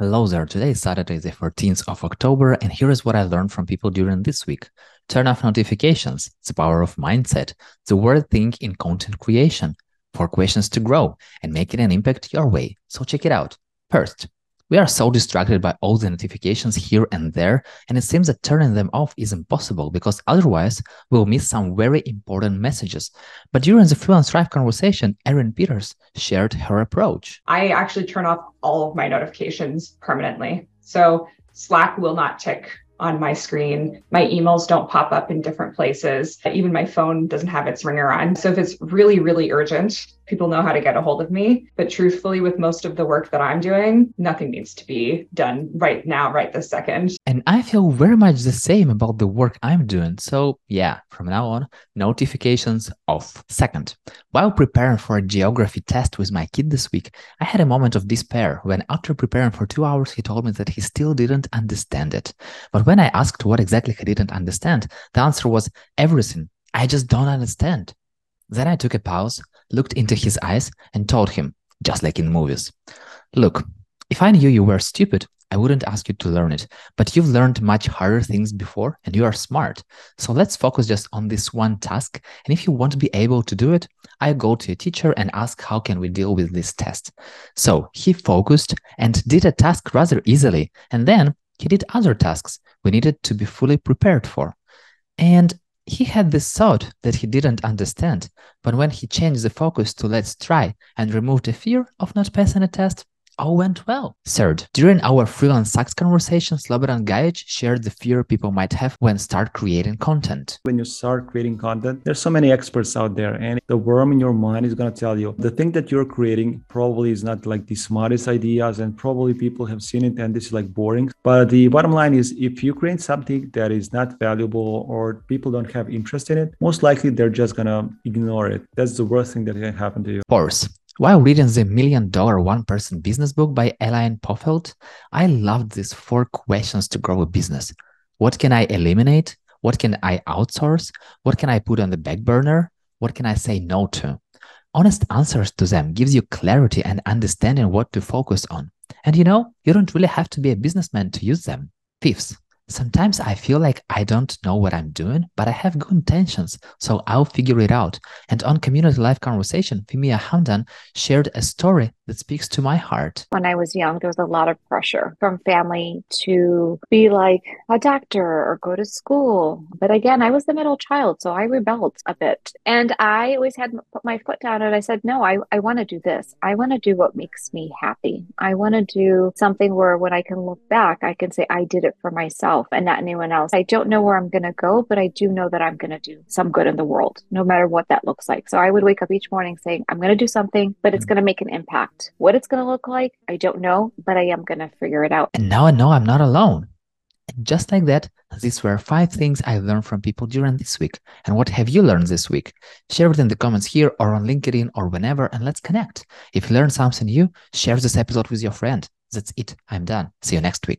Hello there. Today is Saturday, the 14th of October, and here is what I learned from people during this week. Turn off notifications, the power of mindset, the word think in content creation, four questions to grow, and making an impact your way. So check it out. First, we are so distracted by all the notifications here and there, and it seems that turning them off is impossible because otherwise we'll miss some very important messages. But during the Freelance Thrive conversation, Eryn Peters shared her approach. I actually turn off all of my notifications permanently. So Slack will not tick on my screen. My emails don't pop up in different places. Even my phone doesn't have its ringer on. So if it's really, really urgent, people know how to get a hold of me. But truthfully, with most of the work that I'm doing, nothing needs to be done right now, right this second. And I feel very much the same about the work I'm doing. So yeah, from now on, notifications off. Second, while preparing for a geography test with my kid this week, I had a moment of despair when after preparing for two hours, he told me that he still didn't understand it. But when I asked what exactly he didn't understand, the answer was everything. I just don't understand. Then I took a pause, looked into his eyes, and told him, just like in movies, Look, if I knew you were stupid, I wouldn't ask you to learn it, but you've learned much harder things before and you are smart. So let's focus just on this one task. And if you want to be able to do it, I go to a teacher and ask how can we deal with this test. So he focused and did a task rather easily. And then he did other tasks we needed to be fully prepared for. And he had this thought that he didn't understand, but when he changed the focus to let's try and removed the fear of not passing a test, all went well. Third, during our freelance sucks conversation, Slobodan Gajic shared the fear people might have when start creating content. When you start creating content, there's so many experts out there, and the worm in your mind is going to tell you the thing that you're creating probably is not like the smartest ideas, and probably people have seen it and this is like boring. But the bottom line is if you create something that is not valuable or people don't have interest in it, most likely they're just going to ignore it. That's the worst thing that can happen to you. Fourth, while reading the Million Dollar One Person Business book by Elaine Pofeldt, I loved these four questions to grow a business. What can I eliminate? What can I outsource? What can I put on the back burner? What can I say no to? Honest answers to them gives you clarity and understanding what to focus on. And you know, you don't really have to be a businessman to use them. Fifth, Sometimes I feel like I don't know what I'm doing, but I have good intentions, so I'll figure it out. And on Community Life Conversation, Fihmiya Hamdan shared a story that speaks to my heart. When I was young, there was a lot of pressure from family to be like a doctor or go to school. But again, I was the middle child, so I rebelled a bit. And I always had put my foot down and I said, no, I, I want to do this. I want to do what makes me happy. I want to do something where when I can look back, I can say, I did it for myself and not anyone else. I don't know where I'm going to go, but I do know that I'm going to do some good in the world, no matter what that looks like. So I would wake up each morning saying, I'm going to do something, but it's mm. going to make an impact. What it's going to look like, I don't know, but I am going to figure it out. And now I know I'm not alone. And just like that, these were five things I learned from people during this week. And what have you learned this week? Share it in the comments here or on LinkedIn or whenever, and let's connect. If you learned something new, share this episode with your friend. That's it. I'm done. See you next week.